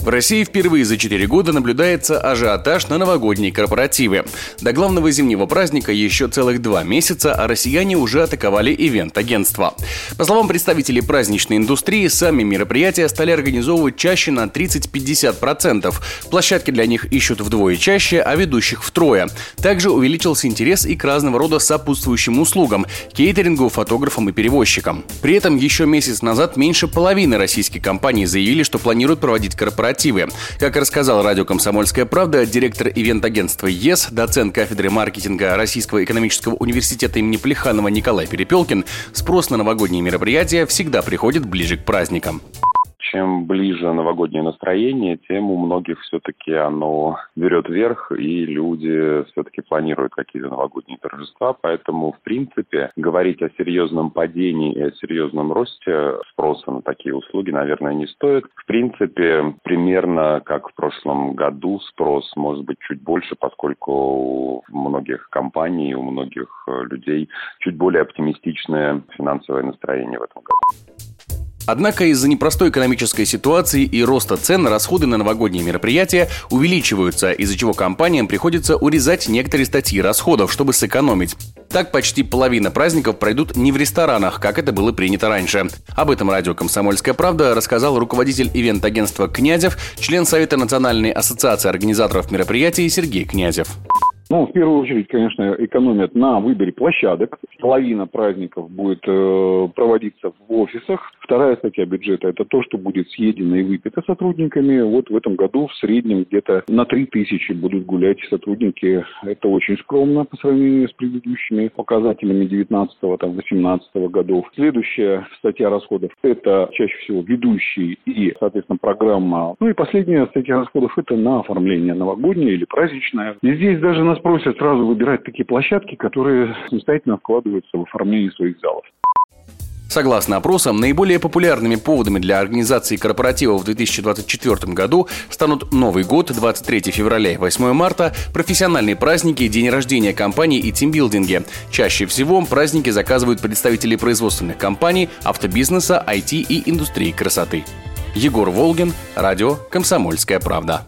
В России впервые за 4 года наблюдается ажиотаж на новогодние корпоративы. До главного зимнего праздника еще целых два месяца, а россияне уже атаковали ивент-агентства. По словам представителей праздничной индустрии, сами мероприятия стали организовывать чаще на 30-50%. Площадки для них ищут вдвое чаще, а ведущих втрое. Также увеличился интерес и к разного рода сопутствующим услугам – кейтерингу, фотографам и перевозчикам. При этом еще месяц назад меньше половины российских компаний заявили, что планируют проводить корпоративы корпоративы. Как рассказал радио «Комсомольская правда», директор ивент-агентства ЕС, доцент кафедры маркетинга Российского экономического университета имени Плеханова Николай Перепелкин, спрос на новогодние мероприятия всегда приходит ближе к праздникам чем ближе новогоднее настроение, тем у многих все-таки оно берет вверх, и люди все-таки планируют какие-то новогодние торжества. Поэтому, в принципе, говорить о серьезном падении и о серьезном росте спроса на такие услуги, наверное, не стоит. В принципе, примерно как в прошлом году спрос может быть чуть больше, поскольку у многих компаний, у многих людей чуть более оптимистичное финансовое настроение в этом году. Однако из-за непростой экономической ситуации и роста цен расходы на новогодние мероприятия увеличиваются, из-за чего компаниям приходится урезать некоторые статьи расходов, чтобы сэкономить. Так почти половина праздников пройдут не в ресторанах, как это было принято раньше. Об этом радио «Комсомольская правда» рассказал руководитель ивент-агентства «Князев», член Совета Национальной ассоциации организаторов мероприятий Сергей Князев. Ну, в первую очередь, конечно, экономят на выборе площадок. Половина праздников будет э, проводиться в офисах. Вторая статья бюджета – это то, что будет съедено и выпито сотрудниками. Вот в этом году в среднем где-то на 3 тысячи будут гулять сотрудники. Это очень скромно по сравнению с предыдущими показателями 19-18 годов. Следующая статья расходов – это чаще всего ведущий и, соответственно, программа. Ну и последняя статья расходов – это на оформление новогоднее или праздничное. И здесь даже на нас просят сразу выбирать такие площадки, которые самостоятельно вкладываются в оформление своих залов. Согласно опросам, наиболее популярными поводами для организации корпоратива в 2024 году станут Новый год, 23 февраля и 8 марта, профессиональные праздники, день рождения компаний и тимбилдинги. Чаще всего праздники заказывают представители производственных компаний, автобизнеса, IT и индустрии красоты. Егор Волгин, радио «Комсомольская правда».